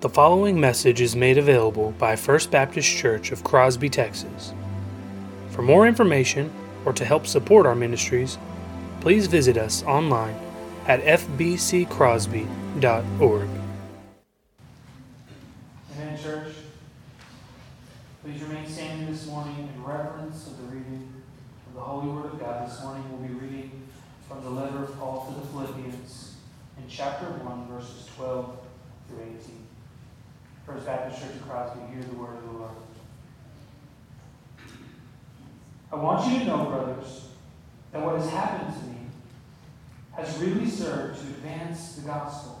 The following message is made available by First Baptist Church of Crosby, Texas. For more information or to help support our ministries, please visit us online at fbccrosby.org. Amen, church. Please remain standing this morning in reverence of the reading of the Holy Word of God. This morning we'll be reading from the letter of Paul to the Philippians in chapter 1, verses 12 through 18. First Baptist Church of Crosby, hear the word of the Lord. I want you to know, brothers, that what has happened to me has really served to advance the gospel,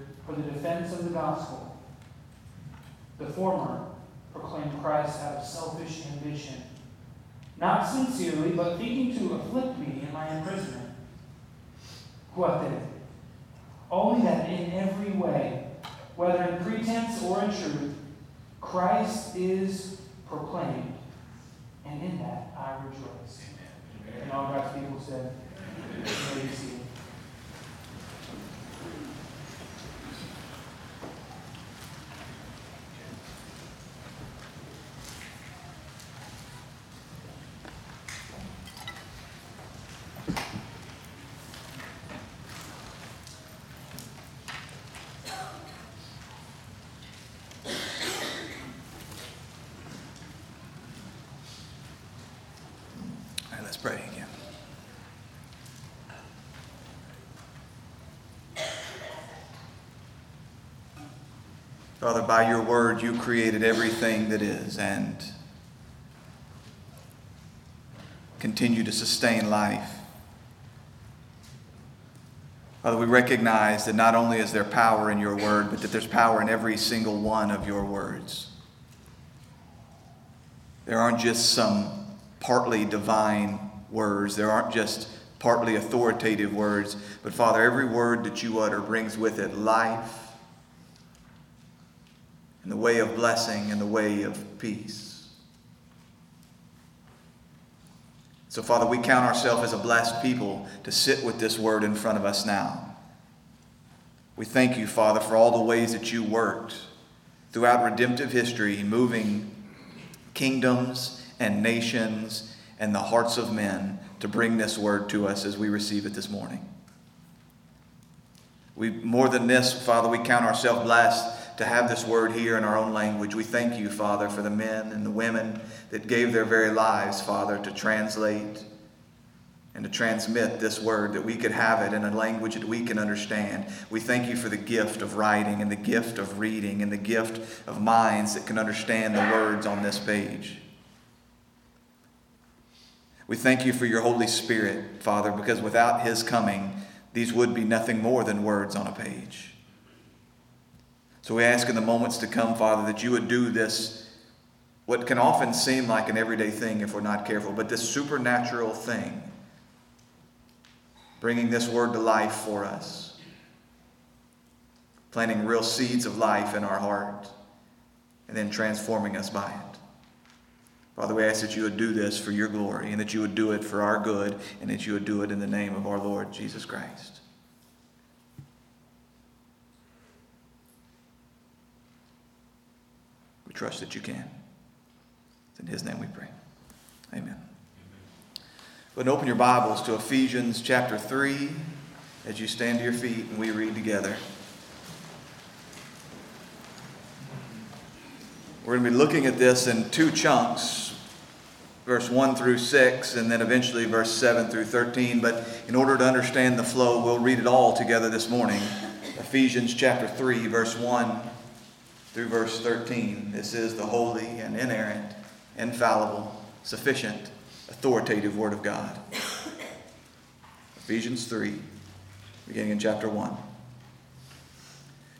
for the defense of the gospel. The former proclaim Christ out of selfish ambition, not sincerely, but thinking to afflict me in my imprisonment. What then? Only that in every way, whether in pretense or in truth, Christ is proclaimed, and in that I rejoice. Amen. And all God's people said, May pray again. Father, by your word, you created everything that is and continue to sustain life. Father, we recognize that not only is there power in your word, but that there's power in every single one of your words. There aren't just some partly divine words, there aren't just partly authoritative words, but Father, every word that you utter brings with it life and the way of blessing and the way of peace. So, Father, we count ourselves as a blessed people to sit with this word in front of us now. We thank you, Father, for all the ways that you worked throughout redemptive history, moving kingdoms and nations and the hearts of men to bring this word to us as we receive it this morning. We, more than this, Father, we count ourselves blessed to have this word here in our own language. We thank you, Father, for the men and the women that gave their very lives, Father, to translate and to transmit this word, that we could have it in a language that we can understand. We thank you for the gift of writing and the gift of reading and the gift of minds that can understand the words on this page. We thank you for your Holy Spirit, Father, because without his coming, these would be nothing more than words on a page. So we ask in the moments to come, Father, that you would do this, what can often seem like an everyday thing if we're not careful, but this supernatural thing, bringing this word to life for us, planting real seeds of life in our heart, and then transforming us by it. Father, we ask that you would do this for your glory and that you would do it for our good and that you would do it in the name of our Lord Jesus Christ. We trust that you can. It's in his name we pray. Amen. But open your Bibles to Ephesians chapter 3 as you stand to your feet and we read together. We're going to be looking at this in two chunks, verse 1 through 6, and then eventually verse 7 through 13. But in order to understand the flow, we'll read it all together this morning. Ephesians chapter 3, verse 1 through verse 13. This is the holy and inerrant, infallible, sufficient, authoritative Word of God. Ephesians 3, beginning in chapter 1.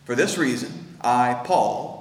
For this reason, I, Paul,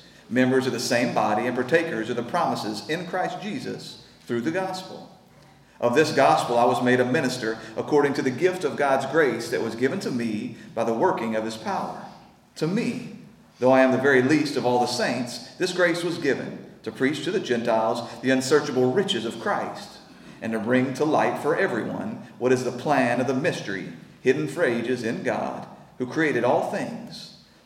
members of the same body, and partakers of the promises in Christ Jesus through the gospel. Of this gospel I was made a minister according to the gift of God's grace that was given to me by the working of his power. To me, though I am the very least of all the saints, this grace was given to preach to the Gentiles the unsearchable riches of Christ, and to bring to light for everyone what is the plan of the mystery hidden for ages in God, who created all things,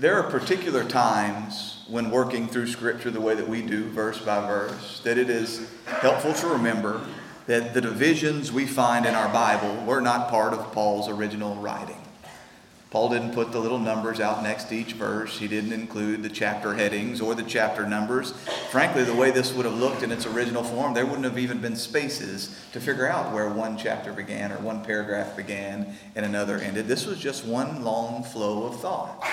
There are particular times when working through Scripture the way that we do, verse by verse, that it is helpful to remember that the divisions we find in our Bible were not part of Paul's original writing. Paul didn't put the little numbers out next to each verse. He didn't include the chapter headings or the chapter numbers. Frankly, the way this would have looked in its original form, there wouldn't have even been spaces to figure out where one chapter began or one paragraph began and another ended. This was just one long flow of thought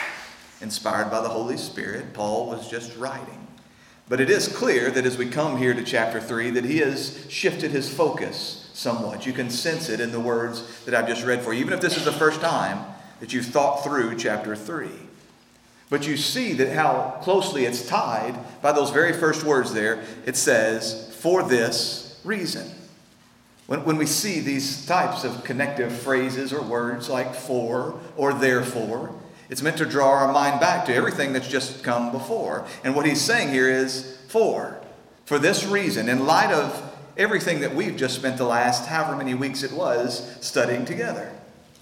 inspired by the Holy Spirit, Paul was just writing. But it is clear that as we come here to chapter 3 that he has shifted his focus somewhat. You can sense it in the words that I've just read for you, even if this is the first time that you've thought through chapter 3. But you see that how closely it's tied by those very first words there. It says, for this reason. When, when we see these types of connective phrases or words like for or therefore, it's meant to draw our mind back to everything that's just come before. And what he's saying here is for. For this reason, in light of everything that we've just spent the last however many weeks it was studying together.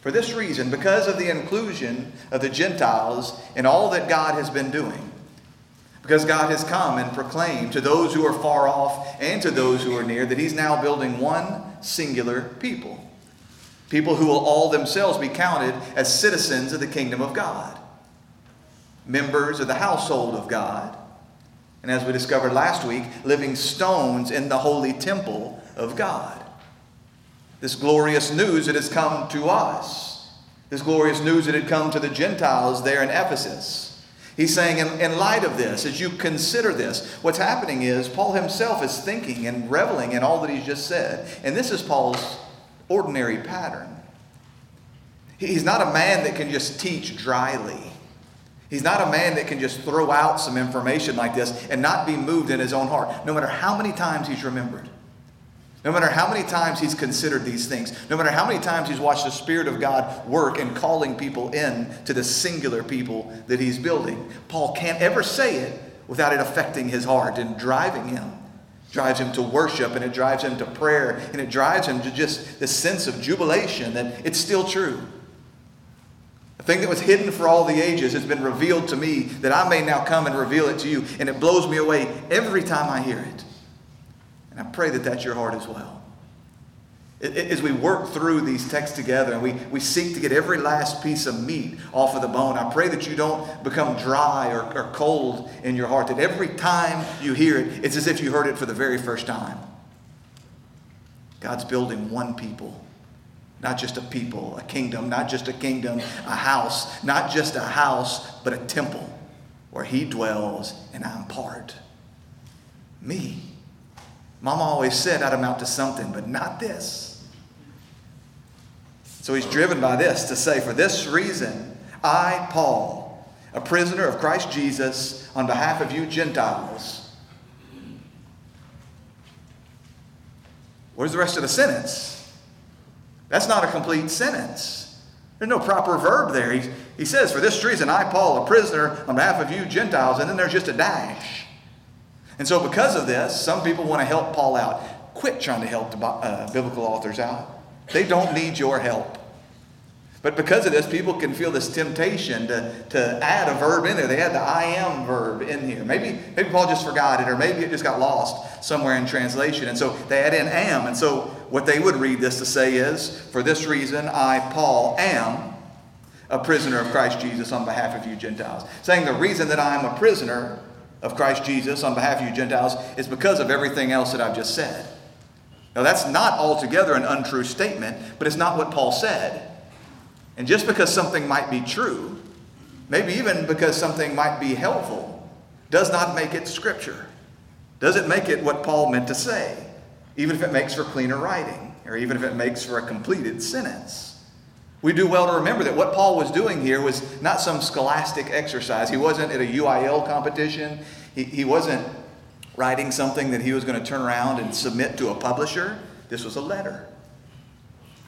For this reason, because of the inclusion of the Gentiles in all that God has been doing, because God has come and proclaimed to those who are far off and to those who are near that He's now building one singular people. People who will all themselves be counted as citizens of the kingdom of God, members of the household of God, and as we discovered last week, living stones in the holy temple of God. This glorious news that has come to us, this glorious news that had come to the Gentiles there in Ephesus. He's saying, in, in light of this, as you consider this, what's happening is Paul himself is thinking and reveling in all that he's just said. And this is Paul's ordinary pattern. He's not a man that can just teach dryly. He's not a man that can just throw out some information like this and not be moved in his own heart, no matter how many times he's remembered. No matter how many times he's considered these things, no matter how many times he's watched the Spirit of God work in calling people in to the singular people that he's building, Paul can't ever say it without it affecting his heart and driving him drives him to worship and it drives him to prayer and it drives him to just this sense of jubilation that it's still true. The thing that was hidden for all the ages has been revealed to me that I may now come and reveal it to you. And it blows me away every time I hear it. And I pray that that's your heart as well as we work through these texts together and we, we seek to get every last piece of meat off of the bone, I pray that you don't become dry or, or cold in your heart, that every time you hear it, it's as if you heard it for the very first time. God's building one people, not just a people, a kingdom, not just a kingdom, a house, not just a house, but a temple where He dwells and I'm part. Me. Mama always said I'd amount to something, but not this. So he's driven by this to say, For this reason, I, Paul, a prisoner of Christ Jesus, on behalf of you Gentiles. Where's the rest of the sentence? That's not a complete sentence. There's no proper verb there. He, he says, For this reason, I, Paul, a prisoner on behalf of you Gentiles, and then there's just a dash. And so, because of this, some people want to help Paul out. Quit trying to help the, uh, biblical authors out. They don't need your help. But because of this, people can feel this temptation to, to add a verb in there. They add the I am verb in here. Maybe, maybe Paul just forgot it, or maybe it just got lost somewhere in translation. And so they add in am. And so what they would read this to say is, For this reason, I, Paul, am a prisoner of Christ Jesus on behalf of you Gentiles. Saying the reason that I am a prisoner of Christ Jesus on behalf of you Gentiles is because of everything else that I've just said. Now, that's not altogether an untrue statement, but it's not what Paul said. And just because something might be true, maybe even because something might be helpful, does not make it scripture. Does it make it what Paul meant to say, even if it makes for cleaner writing, or even if it makes for a completed sentence? We do well to remember that what Paul was doing here was not some scholastic exercise. He wasn't at a UIL competition. He, he wasn't writing something that he was going to turn around and submit to a publisher. This was a letter.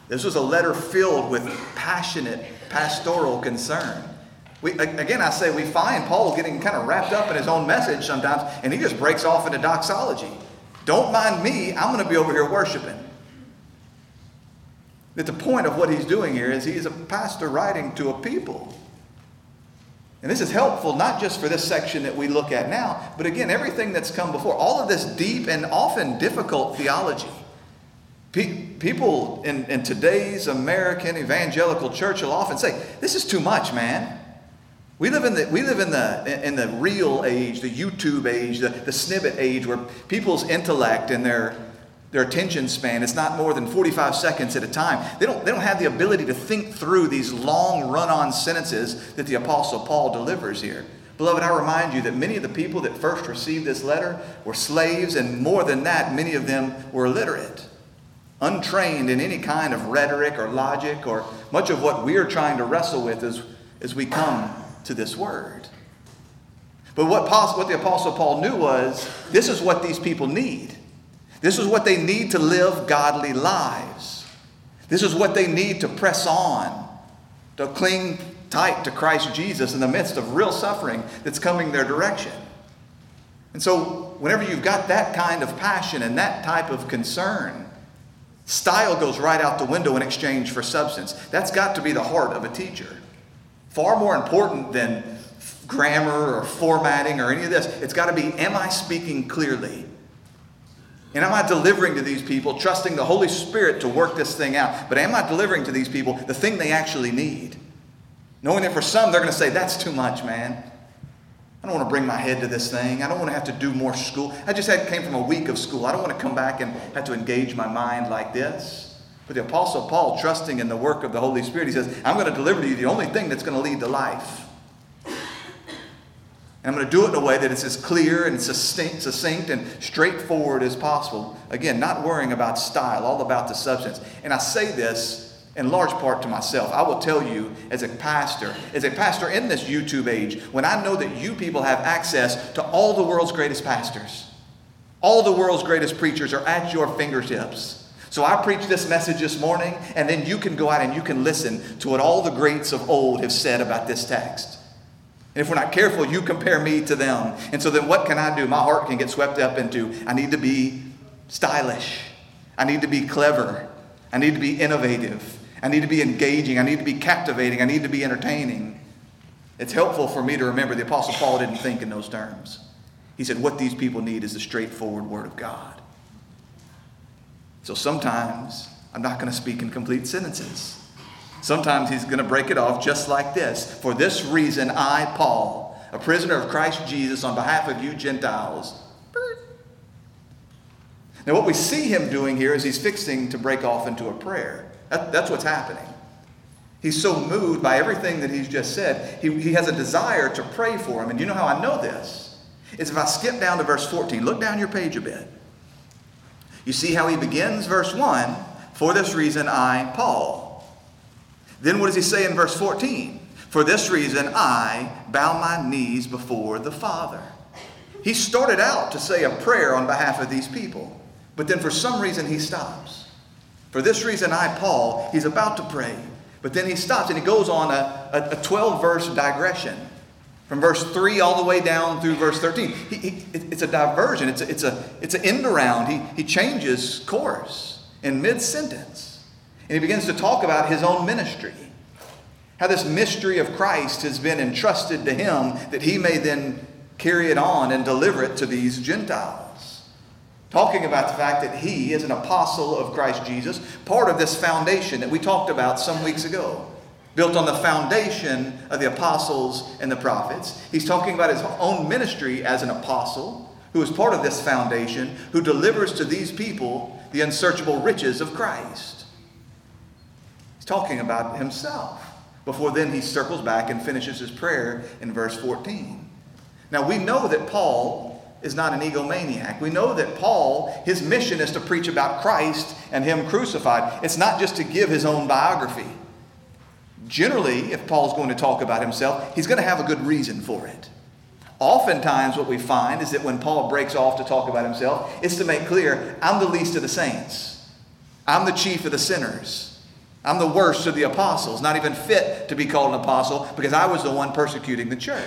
This was a letter filled with passionate pastoral concern. We, again, I say we find Paul getting kind of wrapped up in his own message sometimes, and he just breaks off into doxology. Don't mind me, I'm going to be over here worshiping. That the point of what he's doing here is he's a pastor writing to a people. And this is helpful not just for this section that we look at now, but again, everything that's come before. All of this deep and often difficult theology People in, in today's American evangelical church will often say, This is too much, man. We live in the, we live in the, in the real age, the YouTube age, the, the snippet age, where people's intellect and their, their attention span is not more than 45 seconds at a time. They don't, they don't have the ability to think through these long run on sentences that the Apostle Paul delivers here. Beloved, I remind you that many of the people that first received this letter were slaves, and more than that, many of them were illiterate untrained in any kind of rhetoric or logic or much of what we're trying to wrestle with as, as we come to this word. But what, what the Apostle Paul knew was this is what these people need. This is what they need to live godly lives. This is what they need to press on, to cling tight to Christ Jesus in the midst of real suffering that's coming their direction. And so, whenever you've got that kind of passion and that type of concern, Style goes right out the window in exchange for substance. That's got to be the heart of a teacher. Far more important than grammar or formatting or any of this. It's got to be am I speaking clearly? And am I delivering to these people, trusting the Holy Spirit to work this thing out? But am I delivering to these people the thing they actually need? Knowing that for some, they're going to say, that's too much, man. I don't want to bring my head to this thing. I don't want to have to do more school. I just had, came from a week of school. I don't want to come back and have to engage my mind like this. But the Apostle Paul, trusting in the work of the Holy Spirit, he says, I'm going to deliver to you the only thing that's going to lead to life. And I'm going to do it in a way that it's as clear and succinct, succinct and straightforward as possible. Again, not worrying about style, all about the substance. And I say this in large part to myself. I will tell you, as a pastor, as a pastor in this YouTube age, when I know that you people have access to all the world's greatest pastors, all the world's greatest preachers are at your fingertips. So I preach this message this morning, and then you can go out and you can listen to what all the greats of old have said about this text. And if we're not careful, you compare me to them. And so then what can I do? My heart can get swept up into I need to be stylish, I need to be clever, I need to be innovative. I need to be engaging. I need to be captivating. I need to be entertaining. It's helpful for me to remember the Apostle Paul didn't think in those terms. He said, What these people need is the straightforward Word of God. So sometimes I'm not going to speak in complete sentences. Sometimes he's going to break it off just like this. For this reason, I, Paul, a prisoner of Christ Jesus, on behalf of you Gentiles. Now, what we see him doing here is he's fixing to break off into a prayer. That, that's what's happening. He's so moved by everything that he's just said, he, he has a desire to pray for him. And you know how I know this? Is if I skip down to verse 14, look down your page a bit. You see how he begins verse 1 For this reason I, Paul. Then what does he say in verse 14? For this reason I bow my knees before the Father. He started out to say a prayer on behalf of these people, but then for some reason he stops. For this reason, I, Paul, he's about to pray. But then he stops and he goes on a, a, a 12 verse digression from verse 3 all the way down through verse 13. He, he, it's a diversion, it's a, it's, a, it's an end around. He, he changes course in mid sentence. And he begins to talk about his own ministry. How this mystery of Christ has been entrusted to him that he may then carry it on and deliver it to these Gentiles. Talking about the fact that he is an apostle of Christ Jesus, part of this foundation that we talked about some weeks ago, built on the foundation of the apostles and the prophets. He's talking about his own ministry as an apostle, who is part of this foundation, who delivers to these people the unsearchable riches of Christ. Talking about himself. Before then, he circles back and finishes his prayer in verse 14. Now, we know that Paul is not an egomaniac. We know that Paul, his mission is to preach about Christ and him crucified. It's not just to give his own biography. Generally, if Paul's going to talk about himself, he's going to have a good reason for it. Oftentimes, what we find is that when Paul breaks off to talk about himself, it's to make clear I'm the least of the saints, I'm the chief of the sinners. I'm the worst of the apostles, not even fit to be called an apostle because I was the one persecuting the church.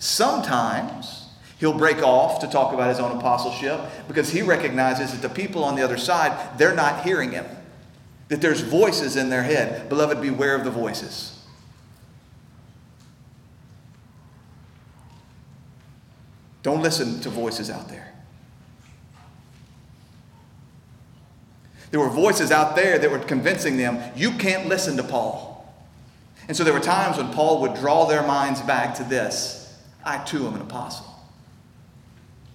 Sometimes he'll break off to talk about his own apostleship because he recognizes that the people on the other side, they're not hearing him. That there's voices in their head. Beloved, beware of the voices. Don't listen to voices out there. There were voices out there that were convincing them, you can't listen to Paul. And so there were times when Paul would draw their minds back to this I too am an apostle.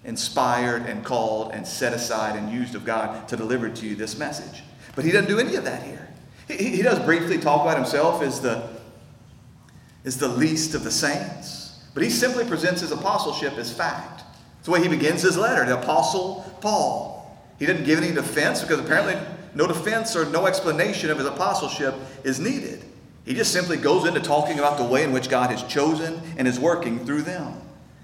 Inspired and called and set aside and used of God to deliver to you this message. But he doesn't do any of that here. He, he does briefly talk about himself as the, as the least of the saints, but he simply presents his apostleship as fact. It's the way he begins his letter, the Apostle Paul. He didn't give any defense because apparently no defense or no explanation of his apostleship is needed. He just simply goes into talking about the way in which God has chosen and is working through them.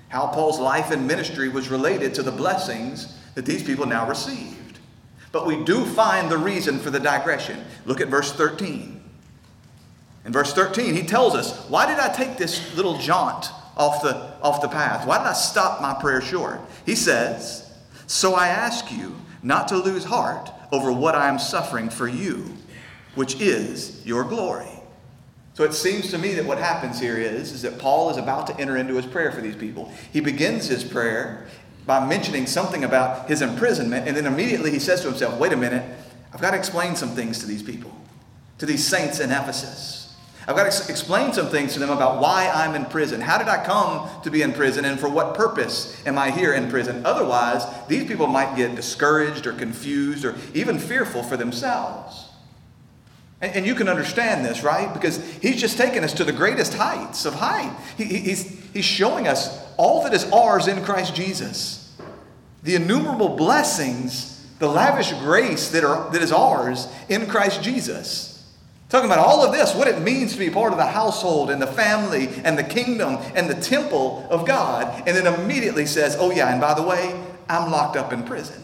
How Paul's life and ministry was related to the blessings that these people now received. But we do find the reason for the digression. Look at verse 13. In verse 13, he tells us, Why did I take this little jaunt off the, off the path? Why did I stop my prayer short? He says, So I ask you, not to lose heart over what I am suffering for you, which is your glory. So it seems to me that what happens here is, is that Paul is about to enter into his prayer for these people. He begins his prayer by mentioning something about his imprisonment, and then immediately he says to himself, wait a minute, I've got to explain some things to these people, to these saints in Ephesus. I've got to explain some things to them about why I'm in prison. How did I come to be in prison and for what purpose am I here in prison? Otherwise, these people might get discouraged or confused or even fearful for themselves. And, and you can understand this, right? Because he's just taken us to the greatest heights of height. He, he's, he's showing us all that is ours in Christ Jesus. The innumerable blessings, the lavish grace that, are, that is ours in Christ Jesus. Talking about all of this, what it means to be part of the household and the family and the kingdom and the temple of God, and then immediately says, Oh, yeah, and by the way, I'm locked up in prison.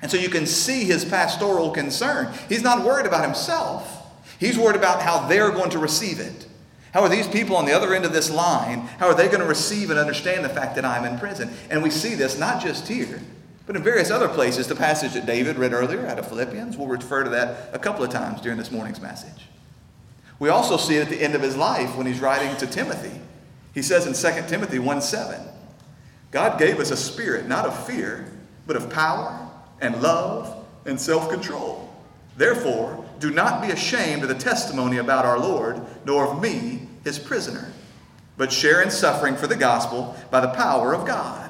And so you can see his pastoral concern. He's not worried about himself, he's worried about how they're going to receive it. How are these people on the other end of this line, how are they going to receive and understand the fact that I'm in prison? And we see this not just here, but in various other places, the passage that David read earlier out of Philippians, we'll refer to that a couple of times during this morning's message. We also see it at the end of his life when he's writing to Timothy. He says in 2 Timothy 1 7, God gave us a spirit not of fear, but of power and love and self control. Therefore, do not be ashamed of the testimony about our Lord, nor of me, his prisoner, but share in suffering for the gospel by the power of God.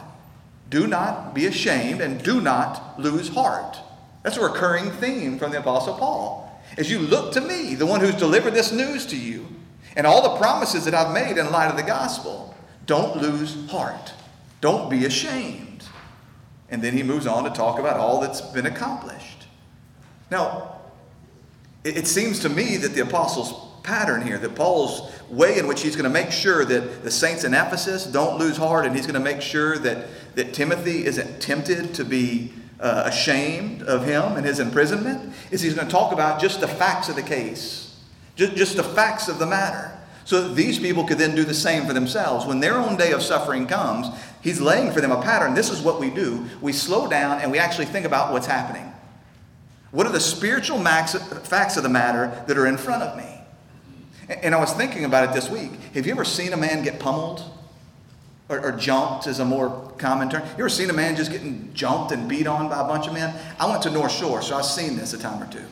Do not be ashamed and do not lose heart. That's a recurring theme from the Apostle Paul. As you look to me, the one who's delivered this news to you, and all the promises that I've made in light of the gospel, don't lose heart. Don't be ashamed. And then he moves on to talk about all that's been accomplished. Now, it, seems to me that the apostles' pattern here, that Paul's way in which he's going to make sure that the saints in Ephesus don't lose heart, and he's going to make sure that, that Timothy isn't tempted to be uh, ashamed of him and his imprisonment is he's going to talk about just the facts of the case, just, just the facts of the matter. So that these people could then do the same for themselves. When their own day of suffering comes, he's laying for them a pattern. This is what we do we slow down and we actually think about what's happening. What are the spiritual max, facts of the matter that are in front of me? And I was thinking about it this week. Have you ever seen a man get pummeled? Or, or, jumped is a more common term. You ever seen a man just getting jumped and beat on by a bunch of men? I went to North Shore, so I've seen this a time or two.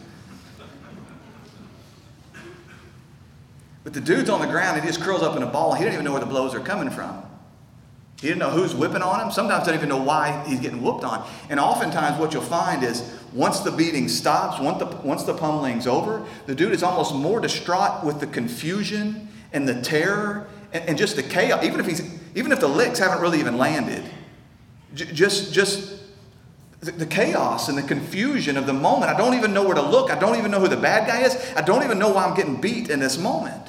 But the dude's on the ground, he just curls up in a ball. He doesn't even know where the blows are coming from. He didn't know who's whipping on him. Sometimes doesn't even know why he's getting whooped on. And oftentimes, what you'll find is once the beating stops, once the, once the pummeling's over, the dude is almost more distraught with the confusion and the terror and, and just the chaos. Even if he's, even if the licks haven't really even landed, j- just, just the, the chaos and the confusion of the moment. I don't even know where to look. I don't even know who the bad guy is. I don't even know why I'm getting beat in this moment.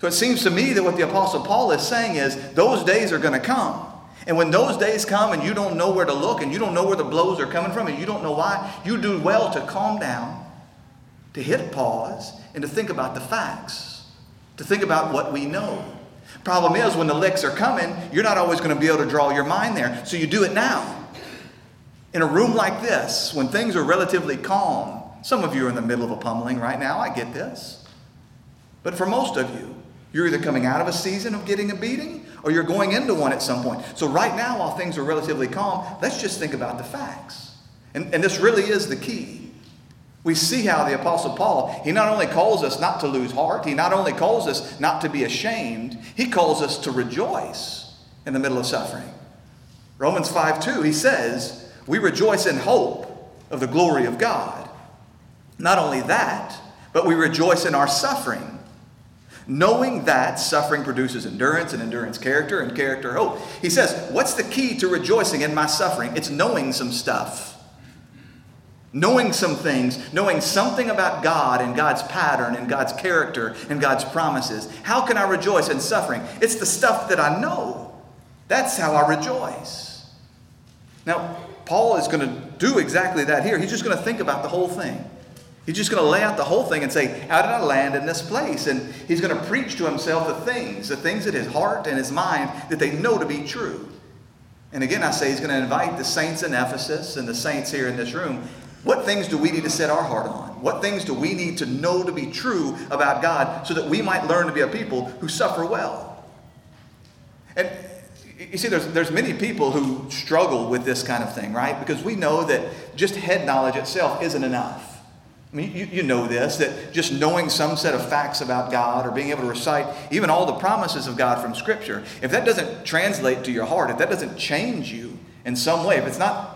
So it seems to me that what the Apostle Paul is saying is those days are going to come. And when those days come and you don't know where to look and you don't know where the blows are coming from and you don't know why, you do well to calm down, to hit pause, and to think about the facts, to think about what we know. Problem is, when the licks are coming, you're not always going to be able to draw your mind there. So you do it now. In a room like this, when things are relatively calm, some of you are in the middle of a pummeling right now, I get this. But for most of you, you're either coming out of a season of getting a beating or you're going into one at some point. So, right now, while things are relatively calm, let's just think about the facts. And, and this really is the key. We see how the Apostle Paul, he not only calls us not to lose heart, he not only calls us not to be ashamed, he calls us to rejoice in the middle of suffering. Romans 5 2, he says, We rejoice in hope of the glory of God. Not only that, but we rejoice in our suffering knowing that suffering produces endurance and endurance character and character hope. He says, What's the key to rejoicing in my suffering? It's knowing some stuff. Knowing some things, knowing something about God and God's pattern and God's character and God's promises. How can I rejoice in suffering? It's the stuff that I know. That's how I rejoice. Now, Paul is going to do exactly that here. He's just going to think about the whole thing. He's just going to lay out the whole thing and say, How did I land in this place? And he's going to preach to himself the things, the things that his heart and his mind that they know to be true. And again, I say he's going to invite the saints in Ephesus and the saints here in this room. What things do we need to set our heart on? What things do we need to know to be true about God so that we might learn to be a people who suffer well? And you see, there's, there's many people who struggle with this kind of thing, right? Because we know that just head knowledge itself isn't enough. I mean, you, you know this, that just knowing some set of facts about God or being able to recite even all the promises of God from Scripture, if that doesn't translate to your heart, if that doesn't change you in some way, if it's not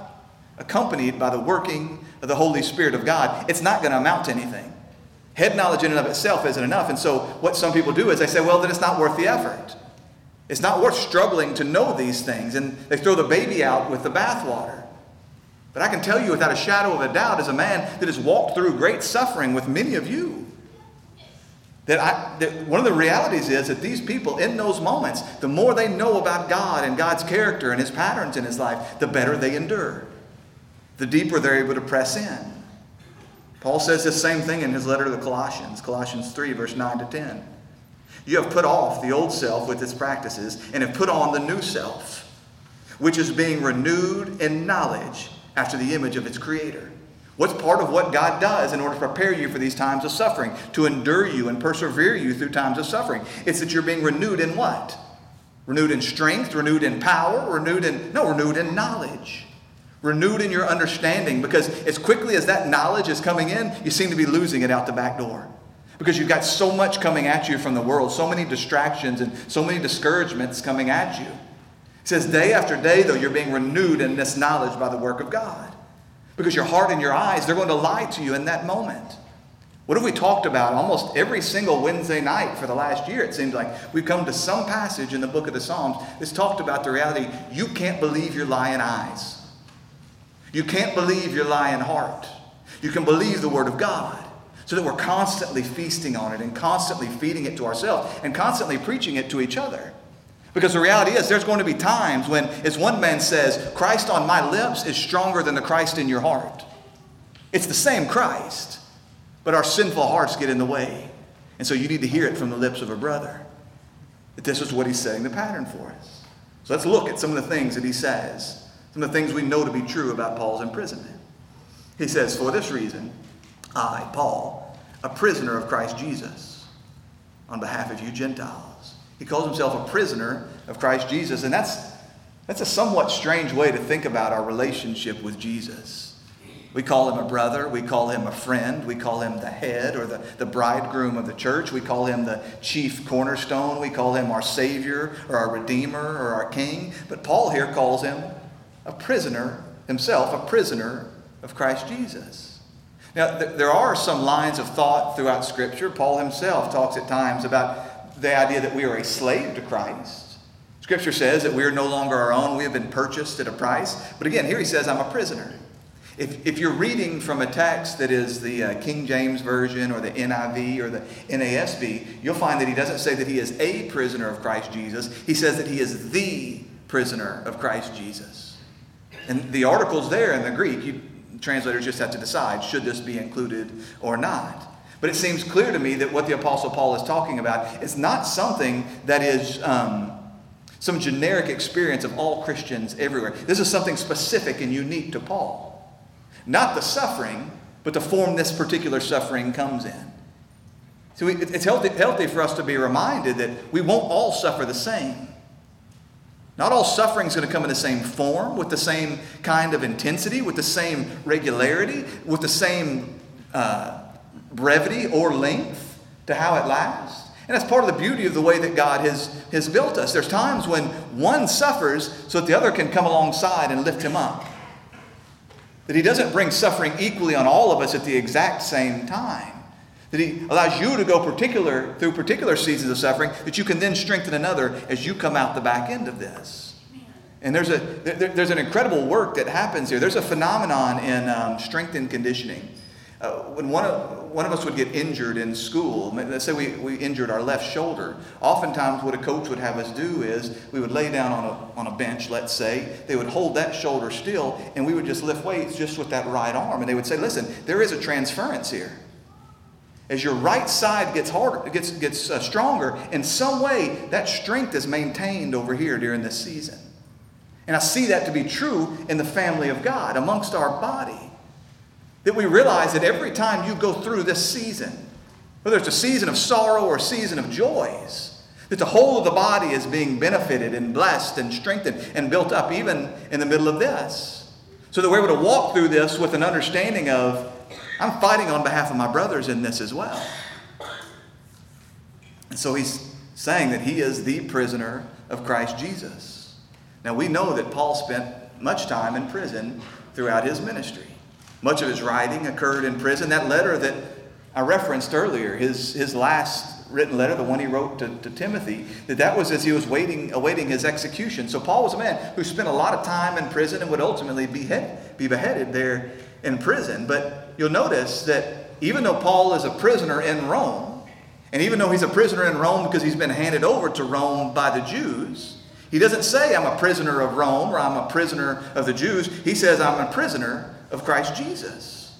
accompanied by the working of the Holy Spirit of God, it's not going to amount to anything. Head knowledge in and of itself isn't enough. And so, what some people do is they say, well, then it's not worth the effort. It's not worth struggling to know these things. And they throw the baby out with the bathwater. But I can tell you without a shadow of a doubt, as a man that has walked through great suffering with many of you, that, I, that one of the realities is that these people, in those moments, the more they know about God and God's character and His patterns in His life, the better they endure. The deeper they're able to press in. Paul says the same thing in his letter to the Colossians, Colossians 3, verse 9 to 10. You have put off the old self with its practices and have put on the new self, which is being renewed in knowledge after the image of its creator. What's part of what God does in order to prepare you for these times of suffering, to endure you and persevere you through times of suffering? It's that you're being renewed in what? Renewed in strength, renewed in power, renewed in, no, renewed in knowledge. Renewed in your understanding because as quickly as that knowledge is coming in, you seem to be losing it out the back door. Because you've got so much coming at you from the world, so many distractions and so many discouragements coming at you. It says, day after day, though, you're being renewed in this knowledge by the work of God. Because your heart and your eyes, they're going to lie to you in that moment. What have we talked about almost every single Wednesday night for the last year? It seems like we've come to some passage in the book of the Psalms that's talked about the reality you can't believe your lying eyes. You can't believe your lying heart. You can believe the Word of God. So that we're constantly feasting on it and constantly feeding it to ourselves and constantly preaching it to each other. Because the reality is, there's going to be times when, as one man says, Christ on my lips is stronger than the Christ in your heart. It's the same Christ, but our sinful hearts get in the way. And so you need to hear it from the lips of a brother. That this is what he's setting the pattern for us. So let's look at some of the things that he says, of the things we know to be true about Paul's imprisonment. He says, For this reason, I, Paul, a prisoner of Christ Jesus, on behalf of you Gentiles he calls himself a prisoner of Christ Jesus. And that's, that's a somewhat strange way to think about our relationship with Jesus. We call him a brother. We call him a friend. We call him the head or the, the bridegroom of the church. We call him the chief cornerstone. We call him our Savior or our Redeemer or our King. But Paul here calls him a prisoner himself, a prisoner of Christ Jesus. Now, th- there are some lines of thought throughout Scripture. Paul himself talks at times about the idea that we are a slave to Christ. Scripture says that we are no longer our own, we have been purchased at a price. But again, here he says, I'm a prisoner. If, if you're reading from a text that is the uh, King James Version or the NIV or the NASB, you'll find that he doesn't say that he is a prisoner of Christ Jesus. He says that he is the prisoner of Christ Jesus. And the article's there in the Greek. You, translators just have to decide should this be included or not. But it seems clear to me that what the Apostle Paul is talking about is not something that is um, some generic experience of all Christians everywhere. This is something specific and unique to Paul. Not the suffering, but the form this particular suffering comes in. So it's healthy, healthy for us to be reminded that we won't all suffer the same. Not all suffering is going to come in the same form, with the same kind of intensity, with the same regularity, with the same uh, brevity or length to how it lasts. And that's part of the beauty of the way that God has, has built us. There's times when one suffers so that the other can come alongside and lift him up. That He doesn't bring suffering equally on all of us at the exact same time. That He allows you to go particular through particular seasons of suffering, that you can then strengthen another as you come out the back end of this. And there's, a, there, there's an incredible work that happens here. There's a phenomenon in um, strength and conditioning uh, when one of, one of us would get injured in school, let's say we, we injured our left shoulder, oftentimes what a coach would have us do is we would lay down on a, on a bench, let's say, they would hold that shoulder still, and we would just lift weights just with that right arm. And they would say, listen, there is a transference here. As your right side gets harder, gets, gets uh, stronger, in some way that strength is maintained over here during this season. And I see that to be true in the family of God, amongst our body. That we realize that every time you go through this season, whether it's a season of sorrow or a season of joys, that the whole of the body is being benefited and blessed and strengthened and built up even in the middle of this. So that we're able to walk through this with an understanding of, I'm fighting on behalf of my brothers in this as well. And so he's saying that he is the prisoner of Christ Jesus. Now we know that Paul spent much time in prison throughout his ministry. Much of his writing occurred in prison. That letter that I referenced earlier, his, his last written letter, the one he wrote to, to Timothy, that that was as he was waiting, awaiting his execution. So Paul was a man who spent a lot of time in prison and would ultimately be, head, be beheaded there in prison. But you'll notice that even though Paul is a prisoner in Rome, and even though he's a prisoner in Rome because he's been handed over to Rome by the Jews, he doesn't say, I'm a prisoner of Rome or I'm a prisoner of the Jews. He says, I'm a prisoner of Christ Jesus.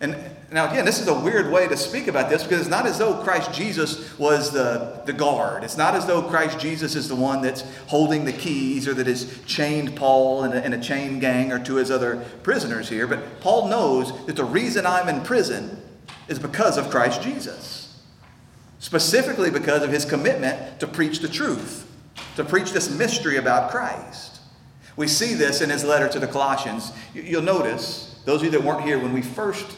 And now, again, this is a weird way to speak about this because it's not as though Christ Jesus was the, the guard. It's not as though Christ Jesus is the one that's holding the keys or that has chained Paul in a, in a chain gang or to his other prisoners here. But Paul knows that the reason I'm in prison is because of Christ Jesus, specifically because of his commitment to preach the truth, to preach this mystery about Christ. We see this in his letter to the Colossians. You'll notice, those of you that weren't here when we first,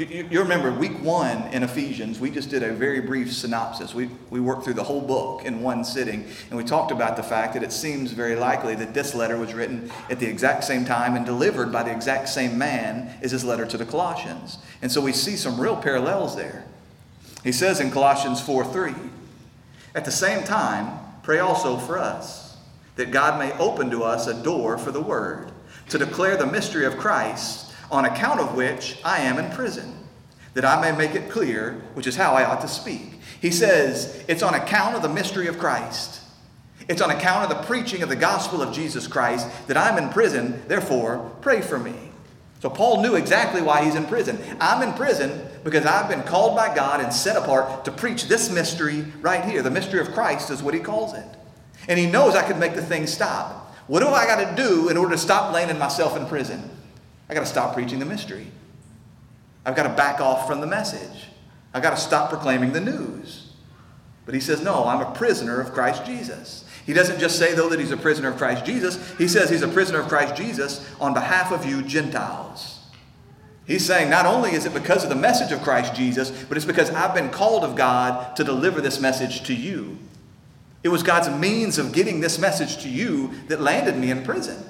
you, you, remember week one in Ephesians, we just did a very brief synopsis. We, we worked through the whole book in one sitting, and we talked about the fact that it seems very likely that this letter was written at the exact same time and delivered by the exact same man as his letter to the Colossians. And so we see some real parallels there. He says in Colossians 4 3, at the same time, pray also for us that God may open to us a door for the word, to declare the mystery of Christ, on account of which I am in prison, that I may make it clear, which is how I ought to speak. He says, it's on account of the mystery of Christ. It's on account of the preaching of the gospel of Jesus Christ that I'm in prison. Therefore, pray for me. So Paul knew exactly why he's in prison. I'm in prison because I've been called by God and set apart to preach this mystery right here. The mystery of Christ is what he calls it. And he knows I can make the thing stop. What do I got to do in order to stop laying myself in prison? I got to stop preaching the mystery. I've got to back off from the message. I've got to stop proclaiming the news. But he says, No, I'm a prisoner of Christ Jesus. He doesn't just say, though, that he's a prisoner of Christ Jesus. He says he's a prisoner of Christ Jesus on behalf of you Gentiles. He's saying not only is it because of the message of Christ Jesus, but it's because I've been called of God to deliver this message to you. It was God's means of getting this message to you that landed me in prison.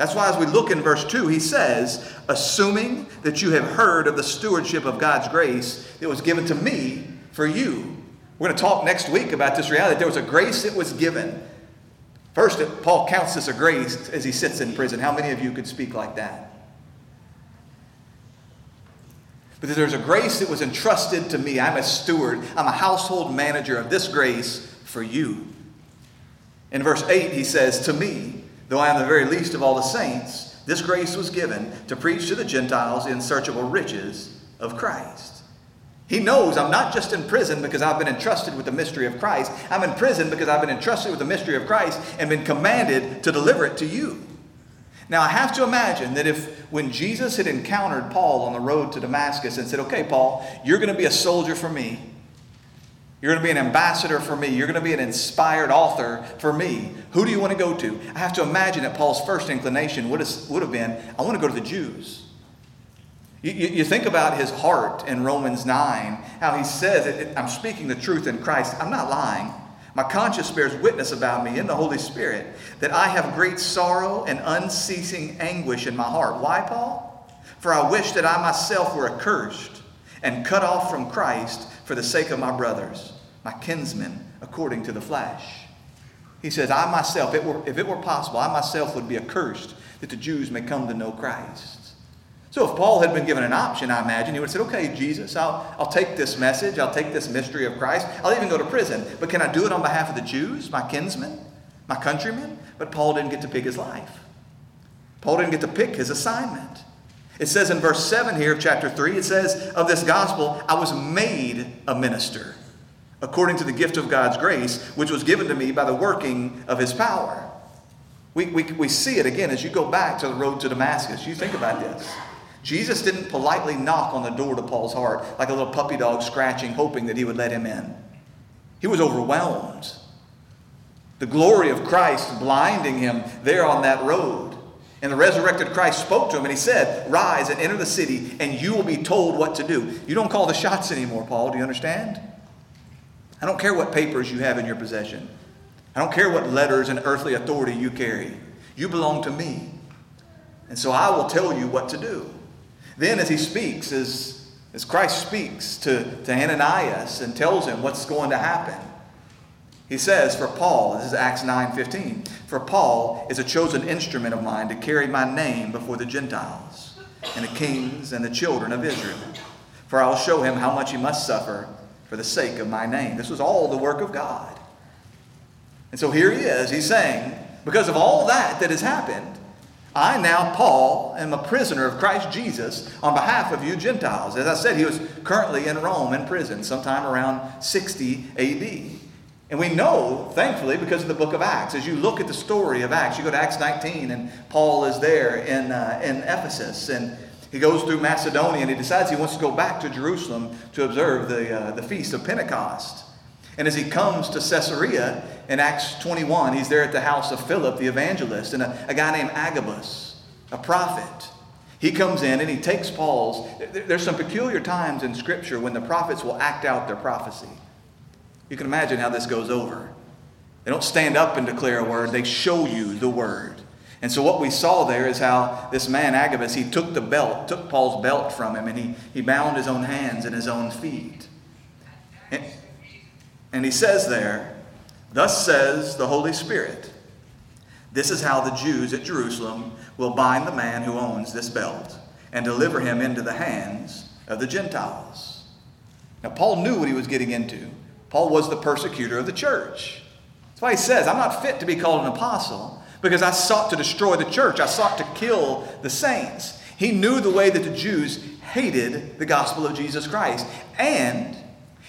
That's why, as we look in verse 2, he says, Assuming that you have heard of the stewardship of God's grace that was given to me for you. We're going to talk next week about this reality. There was a grace that was given. First, Paul counts this a grace as he sits in prison. How many of you could speak like that? But there's a grace that was entrusted to me. I'm a steward, I'm a household manager of this grace for you. In verse 8, he says, To me, though I am the very least of all the saints, this grace was given to preach to the Gentiles the unsearchable riches of Christ. He knows I'm not just in prison because I've been entrusted with the mystery of Christ. I'm in prison because I've been entrusted with the mystery of Christ and been commanded to deliver it to you. Now, I have to imagine that if when Jesus had encountered Paul on the road to Damascus and said, Okay, Paul, you're going to be a soldier for me, you're going to be an ambassador for me. You're going to be an inspired author for me. Who do you want to go to? I have to imagine that Paul's first inclination would have, been I want to go to the Jews. You, you, you think about his heart in Romans 9, how he says, I'm speaking the truth in Christ. I'm not lying. My conscience bears witness about me in the Holy Spirit that I have great sorrow and unceasing anguish in my heart. Why, Paul? For I wish that I myself were accursed and cut off from Christ for the sake of my brothers, my kinsmen, according to the flesh. He says, I myself, if it were, if it were possible, I myself would be accursed that the Jews may come to know Christ. So if Paul had been given an option, I imagine, he would have said, okay, Jesus, I'll, I'll take this message. I'll take this mystery of Christ. I'll even go to prison. But can I do it on behalf of the Jews, my kinsmen, my countrymen? But Paul didn't get to pick his life. Paul didn't get to pick his assignment. It says in verse 7 here of chapter 3, it says, Of this gospel, I was made a minister according to the gift of God's grace, which was given to me by the working of his power. We, we, we see it again as you go back to the road to Damascus. You think about this. Jesus didn't politely knock on the door to Paul's heart like a little puppy dog scratching, hoping that he would let him in. He was overwhelmed. The glory of Christ blinding him there on that road. And the resurrected Christ spoke to him and he said, Rise and enter the city, and you will be told what to do. You don't call the shots anymore, Paul. Do you understand? I don't care what papers you have in your possession. I don't care what letters and earthly authority you carry. You belong to me. And so I will tell you what to do. Then, as he speaks, as, as Christ speaks to, to Ananias and tells him what's going to happen, he says, For Paul, this is Acts 9 15, for Paul is a chosen instrument of mine to carry my name before the Gentiles and the kings and the children of Israel. For I will show him how much he must suffer for the sake of my name. This was all the work of God. And so here he is. He's saying, because of all that that has happened, I now, Paul, am a prisoner of Christ Jesus on behalf of you Gentiles. As I said, he was currently in Rome in prison sometime around 60 AD. And we know, thankfully, because of the book of Acts. As you look at the story of Acts, you go to Acts 19, and Paul is there in, uh, in Ephesus, and he goes through Macedonia, and he decides he wants to go back to Jerusalem to observe the, uh, the feast of Pentecost. And as he comes to Caesarea in Acts 21, he's there at the house of Philip the evangelist and a, a guy named Agabus, a prophet. He comes in and he takes Paul's. There's some peculiar times in Scripture when the prophets will act out their prophecy. You can imagine how this goes over. They don't stand up and declare a word, they show you the word. And so what we saw there is how this man Agabus, he took the belt, took Paul's belt from him, and he, he bound his own hands and his own feet. And, and he says there, Thus says the Holy Spirit, This is how the Jews at Jerusalem will bind the man who owns this belt and deliver him into the hands of the Gentiles. Now, Paul knew what he was getting into. Paul was the persecutor of the church. That's why he says, I'm not fit to be called an apostle because I sought to destroy the church. I sought to kill the saints. He knew the way that the Jews hated the gospel of Jesus Christ. And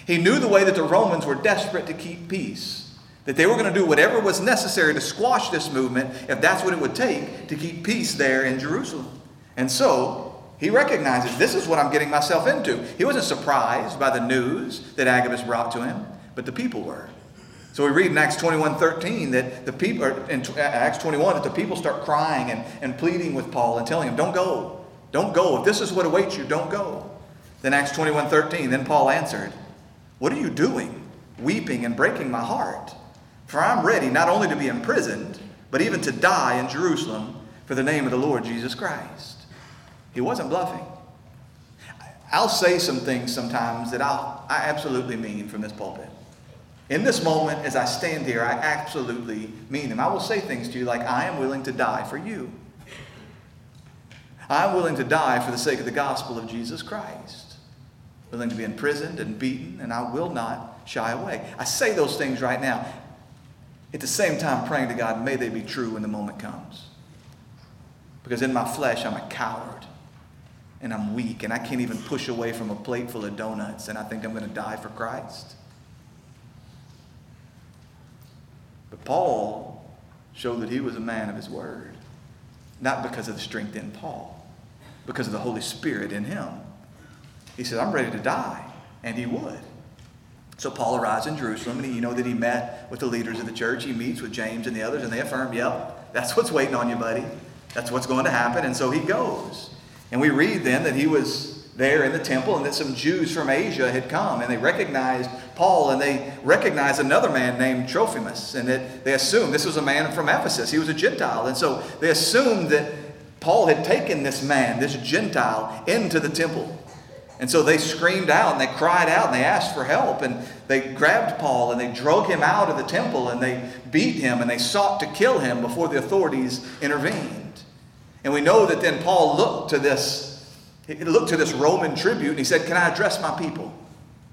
he knew the way that the Romans were desperate to keep peace. That they were going to do whatever was necessary to squash this movement if that's what it would take to keep peace there in Jerusalem. And so he recognizes this is what I'm getting myself into. He wasn't surprised by the news that Agabus brought to him, but the people were. So we read in Acts 21 13 that the people, in uh, Acts 21, that the people start crying and, and pleading with Paul and telling him, Don't go. Don't go. If this is what awaits you, don't go. Then Acts 21 13, then Paul answered, What are you doing, weeping and breaking my heart? For I'm ready not only to be imprisoned, but even to die in Jerusalem for the name of the Lord Jesus Christ. He wasn't bluffing. I'll say some things sometimes that I'll, I absolutely mean from this pulpit. In this moment, as I stand here, I absolutely mean them. I will say things to you like, I am willing to die for you. I'm willing to die for the sake of the gospel of Jesus Christ. Willing to be imprisoned and beaten, and I will not shy away. I say those things right now. At the same time, praying to God, may they be true when the moment comes. Because in my flesh, I'm a coward and I'm weak and I can't even push away from a plate full of donuts and I think I'm going to die for Christ. But Paul showed that he was a man of his word, not because of the strength in Paul, because of the Holy Spirit in him. He said, I'm ready to die. And he would. So Paul arrives in Jerusalem, and you know that he met with the leaders of the church. He meets with James and the others, and they affirm, yep, that's what's waiting on you, buddy. That's what's going to happen. And so he goes. And we read then that he was there in the temple and that some Jews from Asia had come and they recognized Paul and they recognized another man named Trophimus and that they assumed this was a man from Ephesus. He was a Gentile. And so they assumed that Paul had taken this man, this Gentile, into the temple. And so they screamed out and they cried out and they asked for help and they grabbed Paul and they drug him out of the temple and they beat him and they sought to kill him before the authorities intervened. And we know that then Paul looked to this he looked to this Roman tribune and he said, Can I address my people?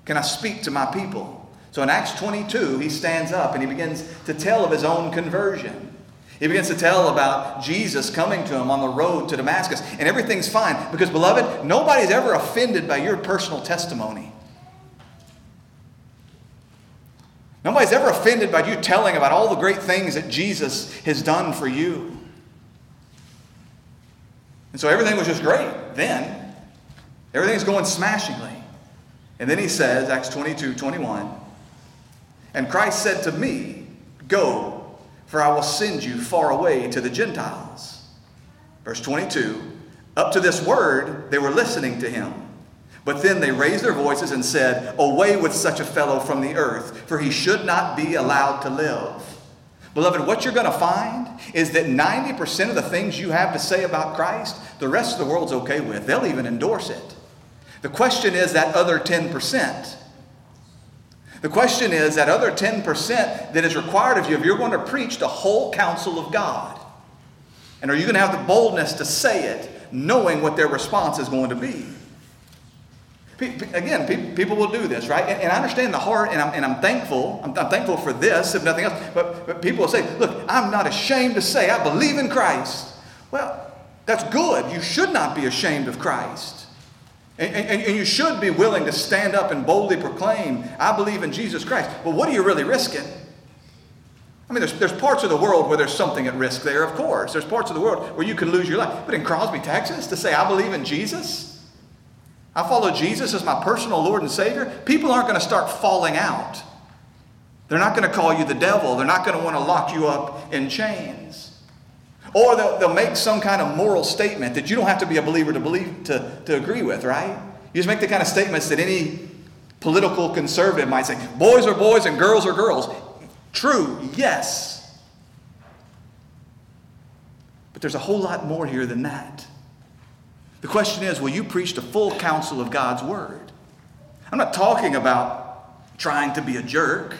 Can I speak to my people? So in Acts 22, he stands up and he begins to tell of his own conversion. He begins to tell about Jesus coming to him on the road to Damascus. And everything's fine because, beloved, nobody's ever offended by your personal testimony. Nobody's ever offended by you telling about all the great things that Jesus has done for you. And so everything was just great then. Everything's going smashingly. And then he says, Acts 22 21, and Christ said to me, Go, for I will send you far away to the Gentiles. Verse 22 Up to this word, they were listening to him. But then they raised their voices and said, Away with such a fellow from the earth, for he should not be allowed to live. Beloved, what you're going to find is that 90% of the things you have to say about Christ, the rest of the world's okay with. They'll even endorse it. The question is that other 10%. The question is that other 10% that is required of you if you're going to preach the whole counsel of God. And are you going to have the boldness to say it knowing what their response is going to be? Again, people will do this, right? And I understand the heart, and I'm, and I'm thankful. I'm, I'm thankful for this, if nothing else. But, but people will say, look, I'm not ashamed to say I believe in Christ. Well, that's good. You should not be ashamed of Christ. And, and, and, you should be willing to stand up and boldly proclaim, I believe in Jesus Christ. But what are you really risking? I mean, there's, there's parts of the world where there's something at risk there, of course. There's parts of the world where you can lose your life. But in Crosby, Texas, to say, I believe in Jesus, I follow Jesus as my personal Lord and Savior, people aren't going to start falling out. They're not going to call you the devil. They're not going to want to lock you up in chains. Or they'll, they'll make some kind of moral statement that you don't have to be a believer to believe to, to agree with, right? You just make the kind of statements that any political conservative might say, boys are boys and girls are girls. True, yes. But there's a whole lot more here than that. The question is will you preach the full counsel of God's Word? I'm not talking about trying to be a jerk.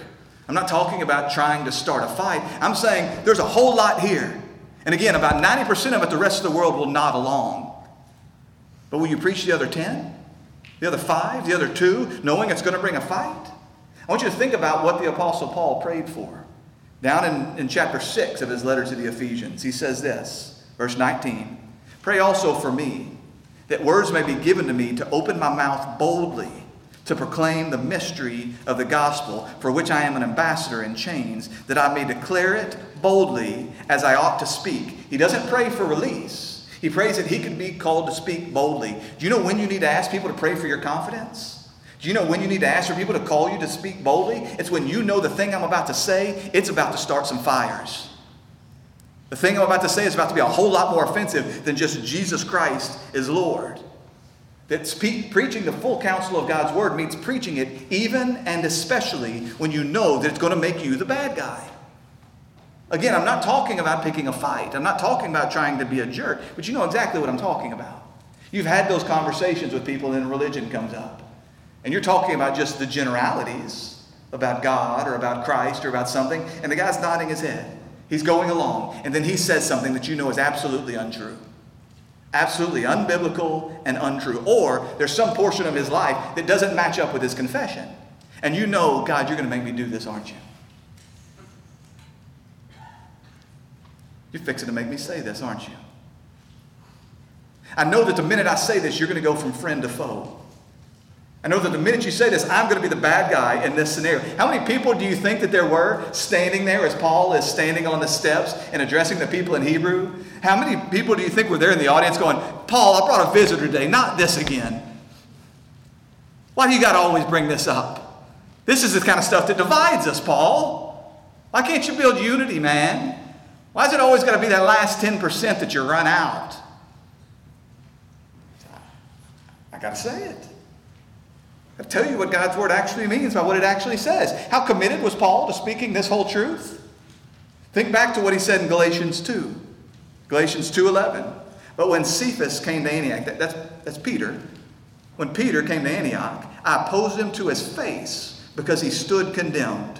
I'm not talking about trying to start a fight. I'm saying there's a whole lot here. And again, about 90% of it, the rest of the world will nod along. But will you preach the other 10? The other five? The other two? Knowing it's going to bring a fight? I want you to think about what the Apostle Paul prayed for. Down in, in chapter 6 of his letter to the Ephesians, he says this, verse 19 Pray also for me, that words may be given to me to open my mouth boldly to proclaim the mystery of the gospel, for which I am an ambassador in chains, that I may declare it boldly as I ought to speak. He doesn't pray for release. He prays that he can be called to speak boldly. Do you know when you need to ask people to pray for your confidence? Do you know when you need to ask for people to call you to speak boldly? It's when you know the thing I'm about to say, it's about to start some fires. The thing I'm about to say is about to be a whole lot more offensive than just Jesus Christ is Lord. That spe- preaching the full counsel of God's word means preaching it even and especially when you know that it's going to make you the bad guy. Again, I'm not talking about picking a fight. I'm not talking about trying to be a jerk, but you know exactly what I'm talking about. You've had those conversations with people and religion comes up. And you're talking about just the generalities about God or about Christ or about something, and the guy's nodding his head. He's going along, and then he says something that you know is absolutely untrue. Absolutely unbiblical and untrue. Or there's some portion of his life that doesn't match up with his confession. And you know, God, you're going to make me do this, aren't you? You're fixing to make me say this, aren't you? I know that the minute I say this, you're going to go from friend to foe. I know that the minute you say this, I'm going to be the bad guy in this scenario. How many people do you think that there were standing there as Paul is standing on the steps and addressing the people in Hebrew? How many people do you think were there in the audience going, Paul, I brought a visitor today, not this again? Why do you got to always bring this up? This is the kind of stuff that divides us, Paul. Why can't you build unity, man? Why is it always going to be that last 10% that you run out? I got to say it. I tell you what God's word actually means by what it actually says. How committed was Paul to speaking this whole truth? Think back to what he said in Galatians 2. Galatians 2:11. But when Cephas came to Antioch, that, that's, that's Peter. When Peter came to Antioch, I opposed him to his face because he stood condemned.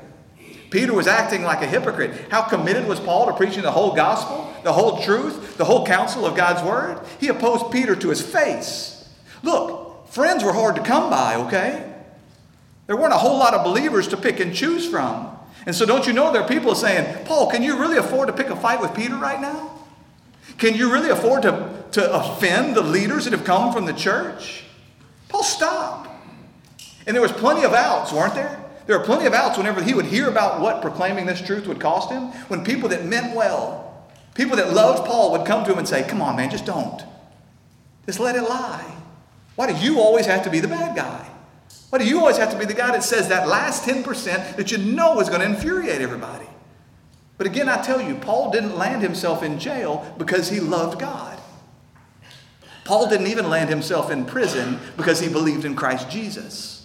Peter was acting like a hypocrite. How committed was Paul to preaching the whole gospel, the whole truth, the whole counsel of God's word? He opposed Peter to his face. Look, friends were hard to come by, okay? There weren't a whole lot of believers to pick and choose from. And so, don't you know there are people saying, Paul, can you really afford to pick a fight with Peter right now? Can you really afford to, to offend the leaders that have come from the church? Paul, stop. And there was plenty of outs, weren't there? There were plenty of outs whenever he would hear about what proclaiming this truth would cost him. When people that meant well, people that loved Paul would come to him and say, Come on, man, just don't. Just let it lie. Why do you always have to be the bad guy? Why do you always have to be the guy that says that last 10% that you know is going to infuriate everybody? But again, I tell you, Paul didn't land himself in jail because he loved God. Paul didn't even land himself in prison because he believed in Christ Jesus.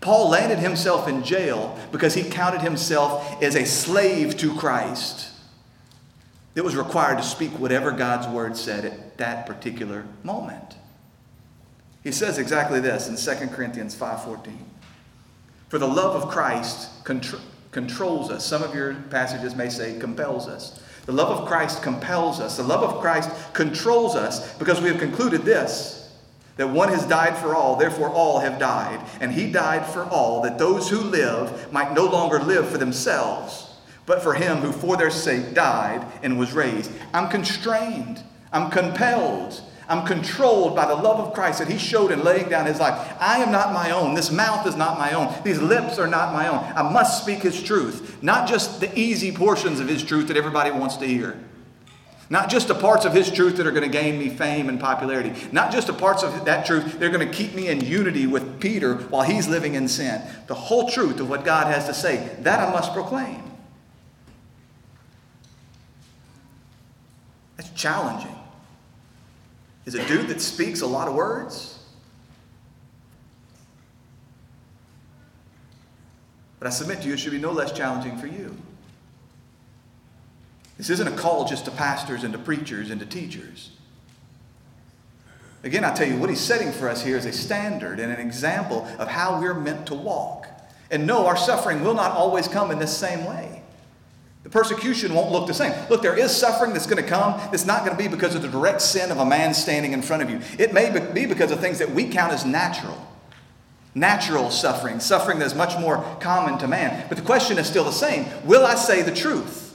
Paul landed himself in jail because he counted himself as a slave to Christ It was required to speak whatever God's word said at that particular moment. He says exactly this in 2 Corinthians 5:14. For the love of Christ contr- controls us. Some of your passages may say compels us. The love of Christ compels us. The love of Christ controls us because we have concluded this that one has died for all, therefore all have died. And he died for all, that those who live might no longer live for themselves, but for him who for their sake died and was raised. I'm constrained, I'm compelled I'm controlled by the love of Christ that He showed in laying down His life. I am not my own. This mouth is not my own. These lips are not my own. I must speak His truth, not just the easy portions of His truth that everybody wants to hear. Not just the parts of His truth that are going to gain me fame and popularity. Not just the parts of that truth that are going to keep me in unity with Peter while he's living in sin. The whole truth of what God has to say, that I must proclaim. That's challenging is a dude that speaks a lot of words. But I submit to you, it should be no less challenging for you. This isn't a call just to pastors and to preachers and to teachers. Again, I tell you, what he's setting for us here is a standard and an example of how we're meant to walk. And no, our suffering will not always come in this same way. The persecution won't look the same. Look, there is suffering that's going to come. It's not going to be because of the direct sin of a man standing in front of you. It may be because of things that we count as natural. Natural suffering, suffering that is much more common to man. But the question is still the same Will I say the truth?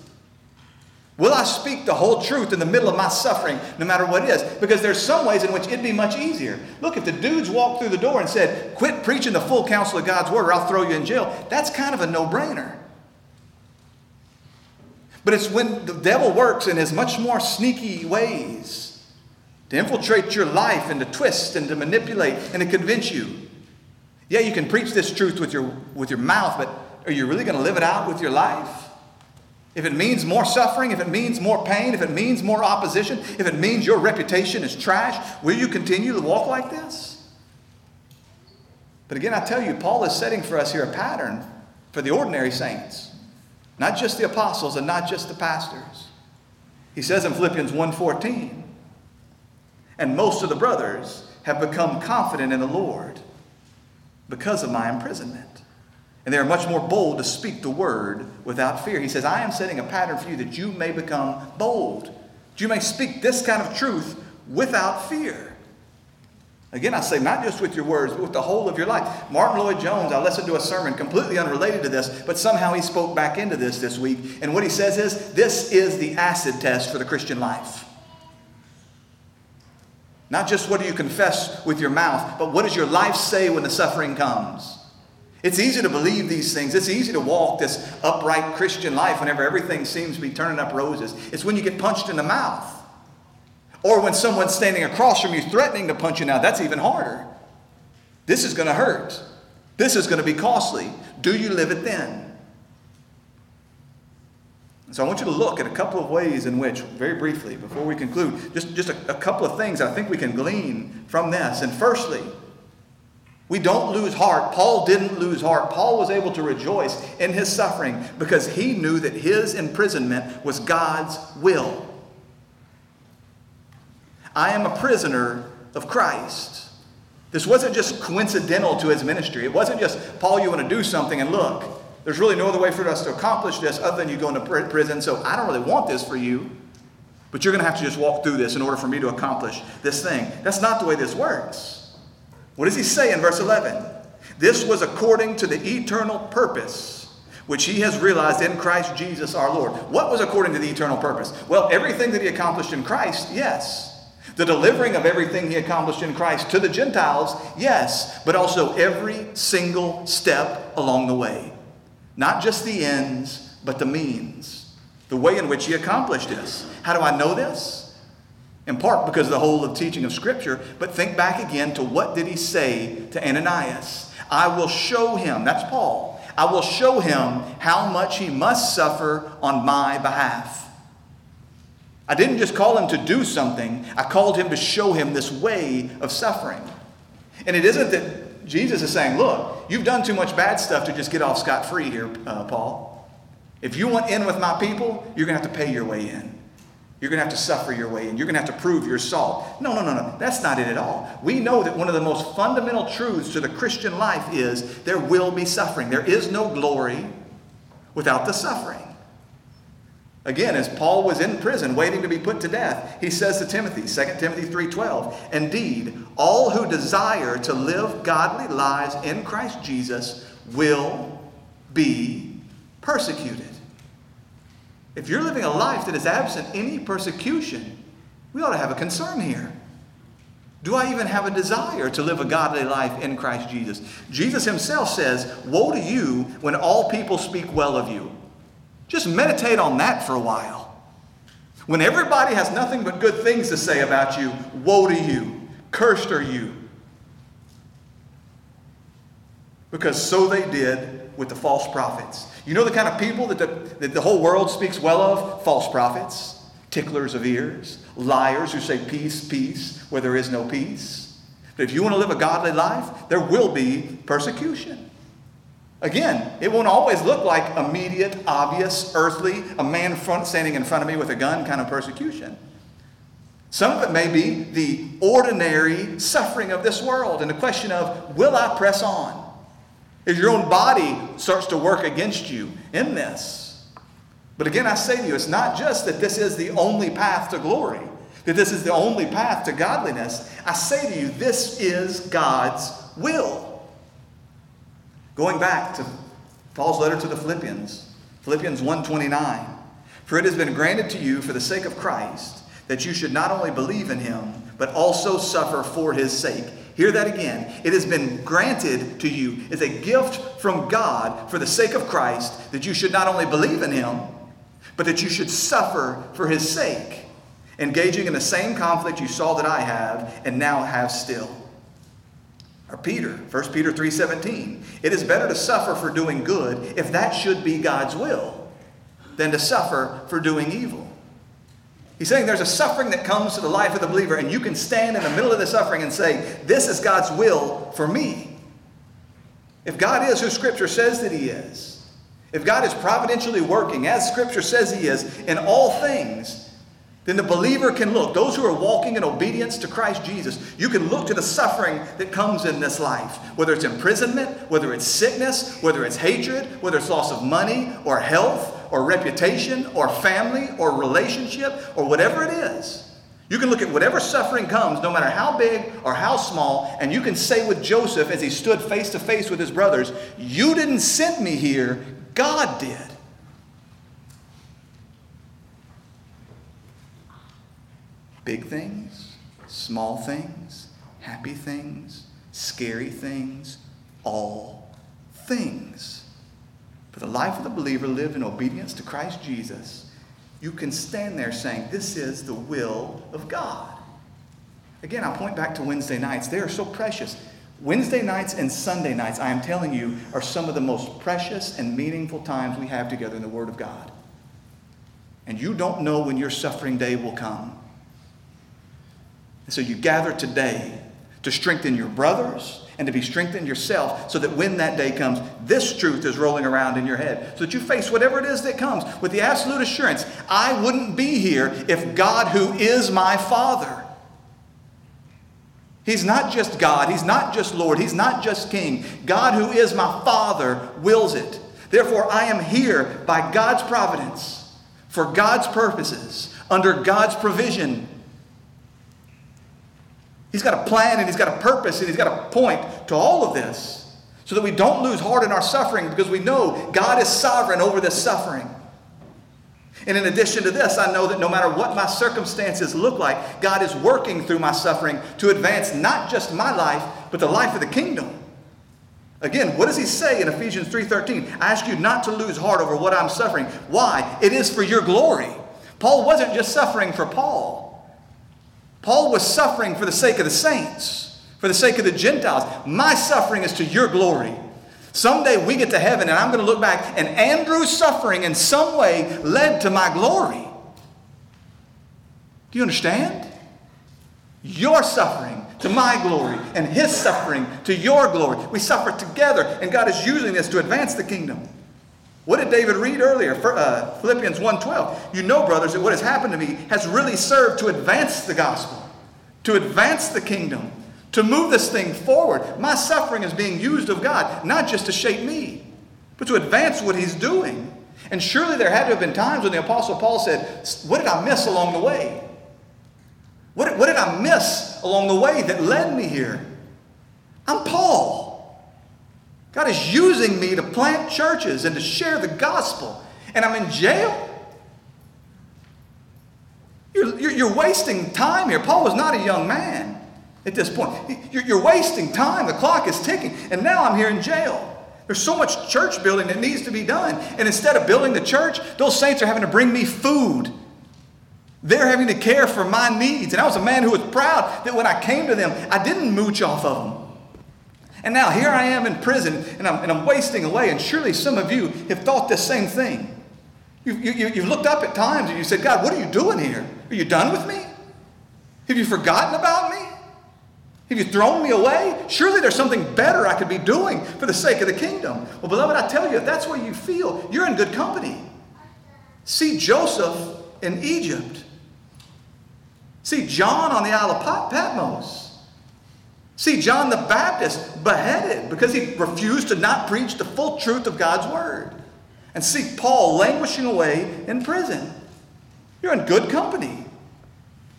Will I speak the whole truth in the middle of my suffering, no matter what it is? Because there's some ways in which it'd be much easier. Look, if the dudes walked through the door and said, Quit preaching the full counsel of God's word or I'll throw you in jail, that's kind of a no brainer. But it's when the devil works in his much more sneaky ways to infiltrate your life and to twist and to manipulate and to convince you. Yeah, you can preach this truth with your, with your mouth, but are you really going to live it out with your life? If it means more suffering, if it means more pain, if it means more opposition, if it means your reputation is trash, will you continue to walk like this? But again, I tell you, Paul is setting for us here a pattern for the ordinary saints. Not just the apostles and not just the pastors. He says in Philippians 1:14, and most of the brothers have become confident in the Lord because of my imprisonment. And they are much more bold to speak the word without fear. He says, I am setting a pattern for you that you may become bold. That you may speak this kind of truth without fear. Again, I say not just with your words, but with the whole of your life. Martyn Lloyd-Jones, I listened to a sermon completely unrelated to this, but somehow he spoke back into this this week. And what he says is this is the acid test for the Christian life. Not just what do you confess with your mouth, but what does your life say when the suffering comes? It's easy to believe these things. It's easy to walk this upright Christian life whenever everything seems to be turning up roses. It's when you get punched in the mouth or when someone's standing across from you threatening to punch you now, that's even harder. This is going to hurt. This is going to be costly. Do you live it then? So I want you to look at a couple of ways in which, very briefly, before we conclude, just, just a, a couple of things I think we can glean from this. And firstly, we don't lose heart. Paul didn't lose heart. Paul was able to rejoice in his suffering because he knew that his imprisonment was God's will. I am a prisoner of Christ. This wasn't just coincidental to his ministry. It wasn't just, Paul, you want to do something, and look, there's really no other way for us to accomplish this other than you go into prison, so I don't really want this for you, but you're going to have to just walk through this in order for me to accomplish this thing. That's not the way this works. What does he say in verse 11? This was according to the eternal purpose which he has realized in Christ Jesus our Lord. What was according to the eternal purpose? Well, everything that he accomplished in Christ, yes. The delivering of everything he accomplished in Christ to the Gentiles, yes, but also every single step along the way. Not just the ends, but the means. The way in which he accomplished this. How do I know this? In part because of the whole of teaching of Scripture, but think back again to what did he say to Ananias? I will show him, that's Paul, I will show him how much he must suffer on my behalf. I didn't just call him to do something, I called him to show him this way of suffering. And it isn't that Jesus is saying, Look, you've done too much bad stuff to just get off scot free here, uh, Paul. If you want in with my people, you're going to have to pay your way in. You're going to have to suffer your way in. You're going to have to prove your salt. No, no, no, no. That's not it at all. We know that one of the most fundamental truths to the Christian life is there will be suffering. There is no glory without the suffering. Again, as Paul was in prison waiting to be put to death, he says to Timothy, 2 Timothy 3:12, "Indeed, all who desire to live godly lives in Christ Jesus will be persecuted." If you're living a life that is absent any persecution, we ought to have a concern here. Do I even have a desire to live a godly life in Christ Jesus? Jesus himself says, Woe to you when all people speak well of you. Just meditate on that for a while. When everybody has nothing but good things to say about you, woe to you. Cursed are you. Because so they did with the false prophets. You know the kind of people that the, that the whole world speaks well of? False prophets, ticklers of ears, liars who say peace, peace, where there is no peace. But if you want to live a godly life, there will be persecution. Again, it won't always look like immediate, obvious, earthly, a man front, standing in front of me with a gun kind of persecution. Some of it may be the ordinary suffering of this world and the question of, will I press on? If your own body starts to work against you in this. But again, I say to you, it's not just that this is the only path to glory, that this is the only path to godliness. I say to you, this is God's will. Going back to Paul's letter to the Philippians, Philippians 1:29, for it has been granted to you for the sake of Christ that you should not only believe in him, but also suffer for his sake. Hear that again. It has been granted to you as a gift from God for the sake of Christ that you should not only believe in him, but that you should suffer for his sake, engaging in the same conflict you saw that I have and now have still. Or Peter, 1 Peter 3:17. It is better to suffer for doing good if that should be God's will than to suffer for doing evil. He's saying there's a suffering that comes to the life of the believer, and you can stand in the middle of the suffering and say, This is God's will for me. If God is who Scripture says that He is, if God is providentially working as Scripture says He is in all things, then the believer can look. Those who are walking in obedience to Christ Jesus, you can look to the suffering that comes in this life, whether it's imprisonment, whether it's sickness, whether it's hatred, whether it's loss of money or health or reputation or family or relationship or whatever it is. You can look at whatever suffering comes, no matter how big or how small, and you can say with Joseph as he stood face to face with his brothers, You didn't send me here, God did. Big things, small things, happy things, scary things, all things. For the life of the believer lived in obedience to Christ Jesus, you can stand there saying, This is the will of God. Again, I point back to Wednesday nights. They are so precious. Wednesday nights and Sunday nights, I am telling you, are some of the most precious and meaningful times we have together in the Word of God. And you don't know when your suffering day will come. And so you gather today to strengthen your brothers and to be strengthened yourself so that when that day comes, this truth is rolling around in your head. So that you face whatever it is that comes with the absolute assurance I wouldn't be here if God, who is my Father, He's not just God, He's not just Lord, He's not just King. God, who is my Father, wills it. Therefore, I am here by God's providence, for God's purposes, under God's provision He's got a plan and he's got a purpose and he's got a point to all of this so that we don't lose heart in our suffering because we know God is sovereign over this suffering. And in addition to this, I know that no matter what my circumstances look like, God is working through my suffering to advance not just my life, but the life of the kingdom. Again, what does he say in Ephesians 3:13? I ask you not to lose heart over what I'm suffering. Why? It is for your glory. Paul wasn't just suffering for Paul. Paul was suffering for the sake of the saints, for the sake of the Gentiles. My suffering is to your glory. Someday we get to heaven and I'm going to look back, and Andrew's suffering in some way led to my glory. Do you understand? Your suffering to my glory, and his suffering to your glory. We suffer together, and God is using this to advance the kingdom. What did David read earlier? Uh, Philippians 1.12. You know, brothers, that what has happened to me has really served to advance the gospel, to advance the kingdom, to move this thing forward. My suffering is being used of God, not just to shape me, but to advance what he's doing. And surely there had to have been times when the Apostle Paul said, What did I miss along the way? What, what did I miss along the way that led me here? I'm Paul. God is using me to plant churches and to share the gospel, and I'm in jail. You're, you're, you're wasting time here. Paul was not a young man at this point. You're, you're wasting time. The clock is ticking, and now I'm here in jail. There's so much church building that needs to be done. And instead of building the church, those saints are having to bring me food. They're having to care for my needs. And I was a man who was proud that when I came to them, I didn't mooch off of them. And now here I am in prison and I'm, and I'm wasting away. And surely some of you have thought the same thing. You, you, you've looked up at times and you said, God, what are you doing here? Are you done with me? Have you forgotten about me? Have you thrown me away? Surely there's something better I could be doing for the sake of the kingdom. Well, beloved, I tell you, if that's what you feel, you're in good company. See Joseph in Egypt. See John on the Isle of Patmos. See John the Baptist beheaded because he refused to not preach the full truth of God's word. And see Paul languishing away in prison. You're in good company.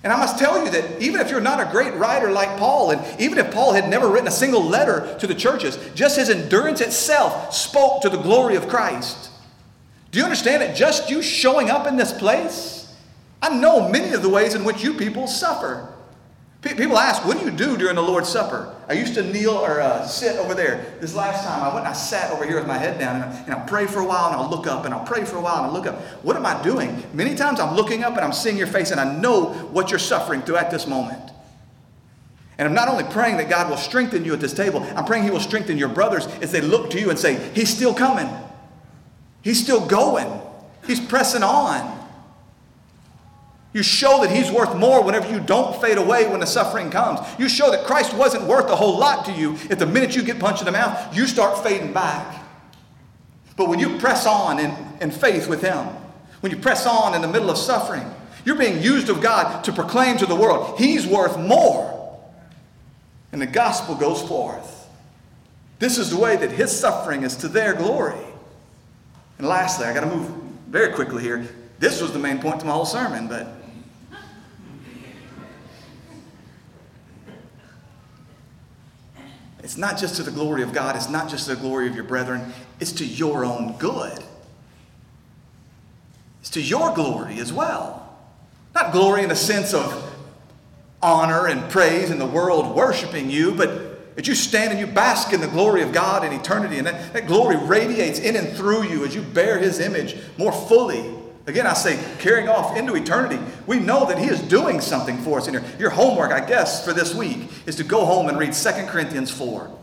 And I must tell you that even if you're not a great writer like Paul, and even if Paul had never written a single letter to the churches, just his endurance itself spoke to the glory of Christ. Do you understand that just you showing up in this place? I know many of the ways in which you people suffer. People ask, what do you do during the Lord's Supper? I used to kneel or uh, sit over there. This last time I went and I sat over here with my head down and, I, and I'll pray for a while and I'll look up and I'll pray for a while and I'll look up. What am I doing? Many times I'm looking up and I'm seeing your face and I know what you're suffering through at this moment. And I'm not only praying that God will strengthen you at this table, I'm praying He will strengthen your brothers as they look to you and say, He's still coming. He's still going. He's pressing on. You show that He's worth more whenever you don't fade away when the suffering comes. You show that Christ wasn't worth a whole lot to you if the minute you get punched in the mouth, you start fading back. But when you press on in, in faith with Him, when you press on in the middle of suffering, you're being used of God to proclaim to the world, He's worth more. And the gospel goes forth. This is the way that His suffering is to their glory. And lastly, I got to move very quickly here. This was the main point to my whole sermon, but It's not just to the glory of God, it's not just to the glory of your brethren, it's to your own good. It's to your glory as well. Not glory in the sense of honor and praise and the world worshiping you, but that you stand and you bask in the glory of God in eternity, and that, that glory radiates in and through you as you bear His image more fully Again, I say carrying off into eternity. We know that He is doing something for us in here. Your homework, I guess, for this week is to go home and read 2 Corinthians 4.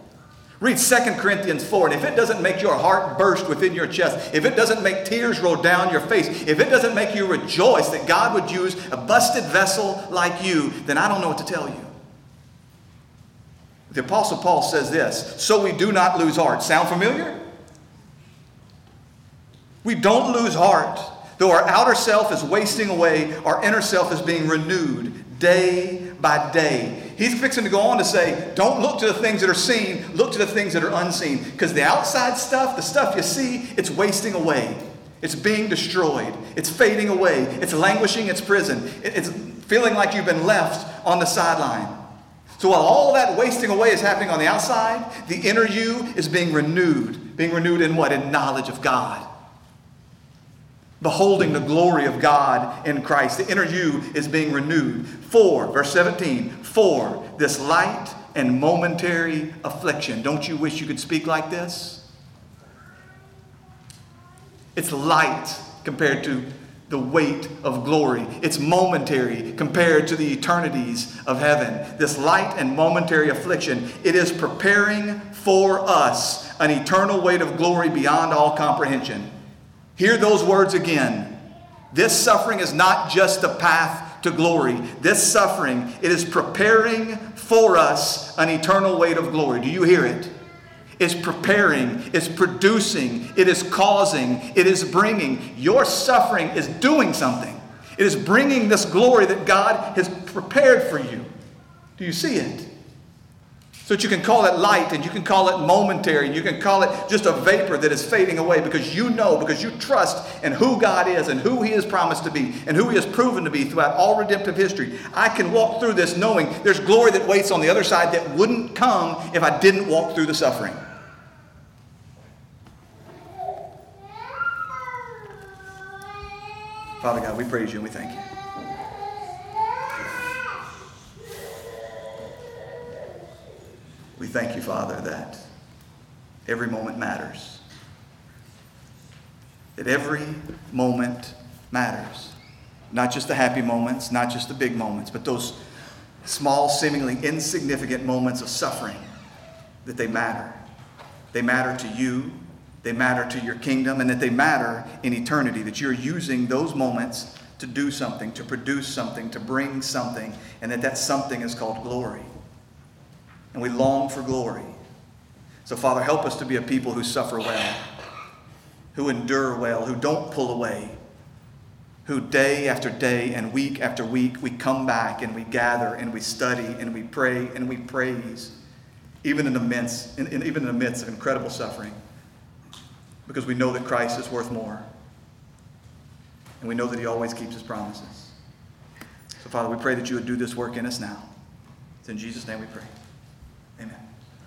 Read 2 Corinthians 4, and if it doesn't make your heart burst within your chest, if it doesn't make tears roll down your face, if it doesn't make you rejoice that God would use a busted vessel like you, then I don't know what to tell you. The Apostle Paul says this So we do not lose heart. Sound familiar? We don't lose heart. Though our outer self is wasting away, our inner self is being renewed day by day. He's fixing to go on to say, don't look to the things that are seen, look to the things that are unseen. Because the outside stuff, the stuff you see, it's wasting away. It's being destroyed. It's fading away. It's languishing its prison. It's feeling like you've been left on the sideline. So while all that wasting away is happening on the outside, the inner you is being renewed. Being renewed in what? In knowledge of God beholding the glory of God in Christ. The inner you is being renewed. For, verse 17, for this light and momentary affliction. Don't you wish you could speak like this? It's light compared to the weight of glory. It's momentary compared to the eternities of heaven. This light and momentary affliction, it is preparing for us an eternal weight of glory beyond all comprehension. Hear those words again. This suffering is not just a path to glory. This suffering, it is preparing for us an eternal weight of glory. Do you hear it? It's preparing, it's producing, it is causing, it is bringing. Your suffering is doing something. It is bringing this glory that God has prepared for you. Do you see it? So that you can call it light and you can call it momentary and you can call it just a vapor that is fading away because you know, because you trust in who God is and who He has promised to be and who He has proven to be throughout all redemptive history. I can walk through this knowing there's glory that waits on the other side that wouldn't come if I didn't walk through the suffering. Father God, we praise you and we thank you. We thank you, Father, that every moment matters. That every moment matters. Not just the happy moments, not just the big moments, but those small, seemingly insignificant moments of suffering, that they matter. They matter to you, they matter to your kingdom, and that they matter in eternity, that you're using those moments to do something, to produce something, to bring something, and that that something is called glory. And we long for glory. So, Father, help us to be a people who suffer well, who endure well, who don't pull away, who day after day and week after week we come back and we gather and we study and we pray and we praise, even in the midst, in, in, even in the midst of incredible suffering, because we know that Christ is worth more. And we know that He always keeps His promises. So, Father, we pray that you would do this work in us now. It's in Jesus' name we pray. Amen.